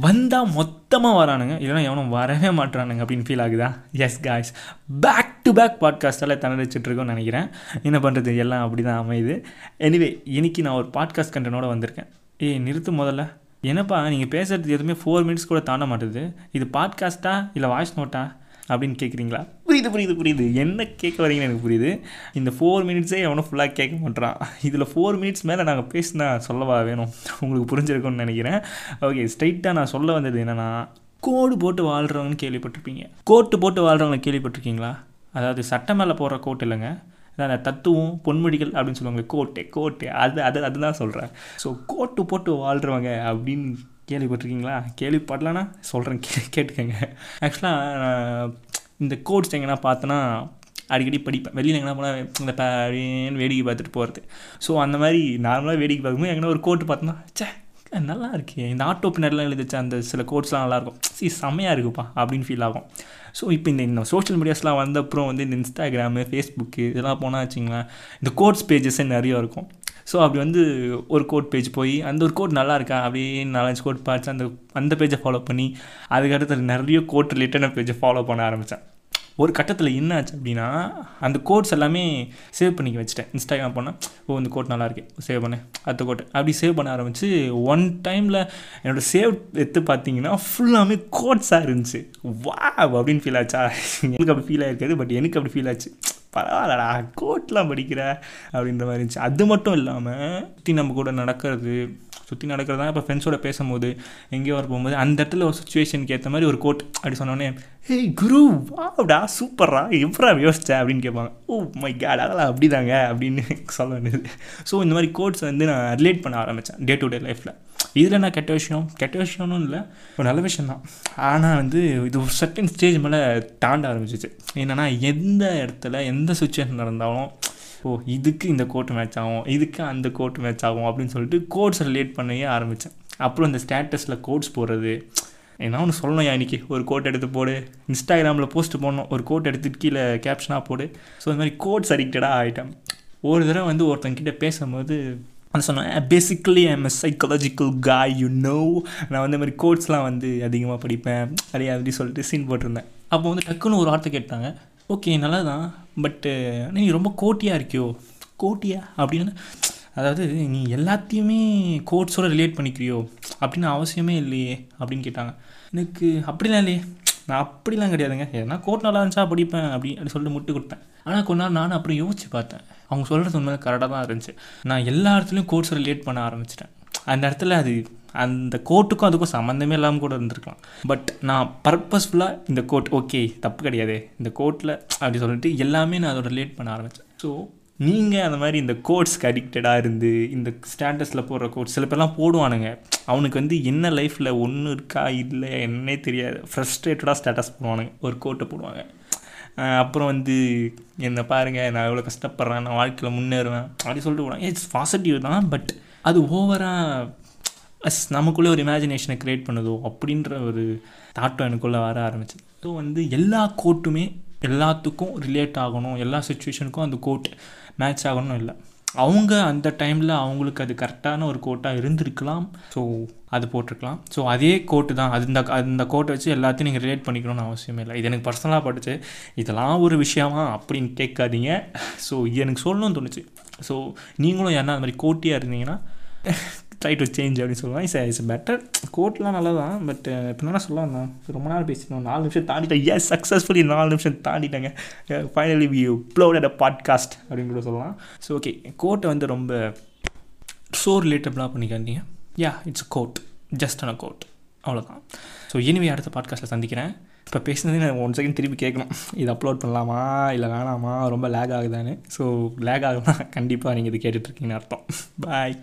வந்தால் மொத்தமாக வரானுங்க. இல்லைனா எவனும் வரவே மாட்டானுங்க அப்படின்னு ஃபீல் ஆகுதா? Yes guys back to back பாட்காஸ்ட்டால் தனடிச்சிட்ருக்கோன்னு நினைக்கிறேன். என்ன பண்ணுறது எல்லாம் அப்படி தான் அமையுது. எனிவே இன்னைக்கு நான் ஒரு பாட்காஸ்ட் கண்டனோட வந்திருக்கேன். ஏய் நிறுத்து முதல்ல. என்னப்பா நீங்கள் பேசுகிறது எதுவுமே ஃபோர் மினிட்ஸ் கூட தாண்ட மாட்டேது. இது பாட்காஸ்ட்டா இல்லை வாய்ஸ் நோட்டா அப்படின்னு கேட்குறீங்களா புரியுது புரியுது புரியுது. என்ன கேட்க வரீங்கன்னு எனக்கு புரியுது. இந்த ஃபோர் மினிட்ஸே எவனும் ஃபுல்லாக கேட்க மாட்டான் இதில் ஃபோர் மினிட்ஸ் மேலே நாங்கள் பேசினா சொல்லவா வேணும்? உங்களுக்கு புரிஞ்சிருக்கும்னு நினைக்கிறேன். ஓகே ஸ்ட்ரைட்டாக நான் சொல்ல வந்தது என்னென்னா கோடு போட்டு வாழ்கிறவங்கன்னு கேள்விப்பட்டிருப்பீங்க. கோட்டு போட்டு வாழ்கிறவங்க கேள்விப்பட்டிருக்கீங்களா? அதாவது சட்டை மேலே போடுற கோட் இல்லைங்க. அதான் தத்துவம் பொன்மொழிகள் அப்படின்னு சொல்லுவாங்க கோட்டை கோட்டை. அது அது அதுதான் சொல்கிறேன் ஸோ கோட்டு போட்டு வாழ்கிறவங்க அப்படின்னு கேள்விப்பட்டிருக்கீங்களா? கேள்விப்படலன்னா சொல்கிறேன் கே கேட்டுக்கோங்க. ஆக்சுவலாக இந்த கோட்ஸ் எங்கன்னா பார்த்தோன்னா அடிக்கடி படிப்பேன். வெளியில் எங்கன்னா போனால் இந்த அப்படின்னு வேடிக்கை பார்த்துட்டு போகிறது ஸோ அந்த மாதிரி நார்மலாக வேடிக்கை பார்க்கும்போது எங்கன்னா ஒரு கோட்டு பார்த்தோன்னா சே நல்லா இருக்கே. இந்த ஆட்டோ பின்னர்லாம் எழுதிச்சு அந்த சில கோட்ஸ்லாம் நல்லாயிருக்கும் சி செம்மையாக இருக்குப்பா அப்படின்னு ஃபீல் ஆகும். ஸோ இப்போ இந்த இந்த சோஷியல் மீடியாஸ்லாம் வந்த அப்புறம் வந்து இந்த இன்ஸ்டாகிராமு ஃபேஸ்புக்கு இதெல்லாம் போனால் வச்சிங்களேன் இந்த கோட்ஸ் பேஜஸே நிறைய இருக்கும். ஸோ அப்படி வந்து ஒரு கோட் பேஜ் போய் அந்த ஒரு கோட் நல்லா இருக்கா அப்படியே நாலஞ்சு கோட் பார்த்து அந்த அந்த பேஜை ஃபாலோ பண்ணி அதுக்கடுத்து நிறைய கோட் ரிலேட்டடான பேஜை ஃபாலோ பண்ண ஆரம்பித்தேன் ஒரு கட்டத்தில் என்ன ஆச்சு அப்படின்னா அந்த கோட்ஸ் எல்லாமே சேவ் பண்ணிக்க வச்சுட்டேன். இன்ஸ்டாகிராம் போனால் ஓ இந்த கோட் நல்லா இருக்கு சேவ் பண்ணேன் அடுத்த கோட் அப்படி சேவ் பண்ண ஆரம்பிச்சு ஒன் டைமில் என்னோடய சேவ் எடுத்து பார்த்தீங்கன்னா ஃபுல்லாமே கோட்ஸாக இருந்துச்சு. வா அப்படின்னு ஃபீல் ஆச்சா. எனக்கு அப்படி ஃபீல் ஆகிருக்காது பட் எனக்கு அப்படி ஃபீல் ஆச்சு. பரவாயில்லடா கோட்லாம் படிக்கிற அப்படின்ற மாதிரி இருந்துச்சு. அது மட்டும் இல்லாமல் சுற்றி நம்ம கூட நடக்கிறது சுற்றி நடக்கிறதா? இப்போ ஃப்ரெண்ட்ஸோட பேசும்போது எங்கேயோ ஒரு போகும்போது அந்த இடத்துல ஒரு சுச்சுவேஷனுக்கு ஏற்ற மாதிரி ஒரு கோட் அப்படி சொன்னோடனே ஏய் குரு வாடா சூப்பர்ரா எப்படா யோசிச்ச? அப்படின்னு கேட்பாங்க. ஓ மை கேட் அதெல்லாம் அப்படி தாங்க அப்படின்னு சொல்ல வேண்டியது ஸோ இந்த மாதிரி கோட்ஸ் வந்து நான் ரிலேட் பண்ண ஆரம்பித்தேன் டே டு டே லைஃப்பில் இதில் என்ன கெட்ட விஷயம்? கெட்ட விஷயம்னு இல்லை ஒரு நல்ல விஷயம் தான். ஆனால் வந்து இது ஒரு சர்டன் ஸ்டேஜ் மேலே தாண்ட ஆரம்பிச்சிச்சு. என்னென்னா எந்த இடத்துல எந்த சுச்சுவேஷன் நடந்தாலும் ஓ இதுக்கு இந்த கோட்டு மேட்ச் ஆகும் இதுக்கு அந்த கோட்டு மேட்ச் ஆகும் அப்படின்னு சொல்லிட்டு கோட்ஸ் ரிலேட் பண்ணவே ஆரம்பித்தேன் அப்புறம் இந்த ஸ்டேட்டஸில் கோட்ஸ் போடுறது என்ன ஒன்று சொல்லணும் இன்றைக்கி ஒரு கோட் எடுத்து போடு இன்ஸ்டாகிராமில் போஸ்ட் போடணும் ஒரு கோட் எடுத்து கீழே கேப்ஷனாக போடு. ஸோ இந்த மாதிரி கோட்ஸ் அடிக்டடாக ஆகிட்டேன் ஒரு தடவை வந்து ஒருத்தங்கிட்ட பேசும்போது நான் சொன்னேன் basically I'm a psychological guy you know நான் வந்து மாதிரி கோட்ஸ்லாம் வந்து அதிகமாக படிப்பேன் அப்படியே அப்படி சொல்லிட்டு சீன் போட்டிருந்தேன். அப்போ வந்து டக்குன்னு ஒரு வார்த்தை கேட்டாங்க. ஓகே நல்லா தான் பட்டு நீ ரொம்ப கோட்டியாக இருக்கியோ? கோட்டியா? அப்படின்னு அதாவது நீ எல்லாத்தையுமே கோட்ஸோடு ரிலேட் பண்ணிக்கிறியோ? அப்படின்னு அவசியமே இல்லையே அப்படின்னு கேட்டாங்க. எனக்கு அப்படிலாம் இல்லையே. நான் அப்படிலாம் கிடையாதுங்க. ஏன்னா கோட் நல்லா இருந்துச்சா படிப்பேன் அப்படி அப்படி சொல்லிட்டு முட்டு கொடுத்தேன். ஆனால் கொஞ்ச நாள் நானும் அப்புறம் யோசிச்சு பார்த்தேன். அவங்க சொல்கிறது உண்மை கரெக்டாக தான் இருந்துச்சு. நான் எல்லா இடத்துலையும் கோட்ஸை ரிலேட் பண்ண ஆரம்பிச்சிட்டேன். அந்த இடத்துல அது அந்த கோட்டுக்கும் அதுக்கும் சம்மந்தமே இல்லாமல் கூட இருந்திருக்கலாம். பட் நான் பர்பஸ்ஃபுல்லாக இந்த கோட் ஓகே தப்பு கிடையாது. இந்த கோட்டில் அப்படி சொல்லிட்டு எல்லாமே நான் அதோட ரிலேட் பண்ண ஆரம்பித்தேன் ஸோ நீங்கள் அந்த மாதிரி இந்த கோட்ஸ்க்கு அடிக்டடாக இருந்து இந்த ஸ்டேட்டஸில் போடுற கோட்ஸ் சில பேர்லாம் போடுவானுங்க. அவனுக்கு வந்து என்ன லைஃப்பில் ஒன்று இருக்கா இல்லை என்னன்னே தெரியாது. ஃப்ரஸ்ட்ரேட்டடாக ஸ்டேட்டஸ் போடுவானுங்க. ஒரு கோட்டை போடுவாங்க. அப்புறம் வந்து என்னை பாருங்கள் நான் எவ்வளோ கஷ்டப்படுறேன் நான் வாழ்க்கையில் முன்னேறுவேன் அப்படி சொல்லிட்டு போடுவாங்க. இட்ஸ் பாசிட்டிவ் தான் பட் அது ஓவராக அஸ் நமக்குள்ளே ஒரு இமேஜினேஷனை க்ரியேட் பண்ணுதோ அப்படின்ற ஒரு தாட்டம் எனக்குள்ளே வர ஆரம்பிச்சு ஸோ வந்து எல்லா கோட்டுமே எல்லாத்துக்கும் ரிலேட் ஆகணும். எல்லா சுச்சுவேஷனுக்கும் அந்த கோட் மேட்ச் ஆகணும் இல்லை. அவங்க அந்த டைமில் அவங்களுக்கு அது கரெக்டான ஒரு கோட்டாக இருந்திருக்கலாம். ஸோ அது போட்டிருக்கலாம். ஸோ அதே கோட்டு தான். அது இந்த அந்த கோட்டை வச்சு எல்லாத்தையும் நீங்கள் ரிலேட் பண்ணிக்கணும்னு அவசியமே இல்லை. இது எனக்கு பர்சனலாக பட்டுச்சு. இதெல்லாம் ஒரு விஷயமா அப்படின்னு கேட்காதீங்க. ஸோ இது எனக்கு சொல்லணும்னு தோணுச்சு. ஸோ நீங்களும் யாருன்னா அந்த மாதிரி கோட்டியாக இருந்தீங்கன்னா ட்ரை டு சேஞ்ச் அப்படின்னு சொல்லுவேன் இட்ஸ் இட்ஸ் பெட்டர் கோட்லாம் நல்லா தான் பட் uh, இப்போ என்ன சொல்லலாம் தான் ரொம்ப நாள் பேசினோம். நாலு நிமிஷம் தாண்டிட்டேன் எஸ் சக்ஸஸ்ஃபுல்லி நாலு நிமிஷம் தாண்டிட்டாங்க. Finally we upload a podcast அப்படின்னு கூட சொல்லலாம். ஸோ ஓகே கோட்டை வந்து ரொம்ப ஸோ ரிலேட்டபிளாக பண்ணிக்காதீங்க. Yeah it's quote just an a quote அவ்வளோதான் ஸோ இனிமே அடுத்த பாட்காஸ்ட்டில் சந்திக்கிறேன். இப்போ பேசுனதே நான் ஒன் செகண்ட் திருப்பி கேட்கணும். இது அப்லோட் பண்ணலாமா? இல்லை வேணாமா? ரொம்ப லேக் ஆகுதான்னு. ஸோ லேக் ஆகுதுன்னா கண்டிப்பாக நீங்கள் இது கேட்டுட்ருக்கீங்கன்னு அர்த்தம். பாய்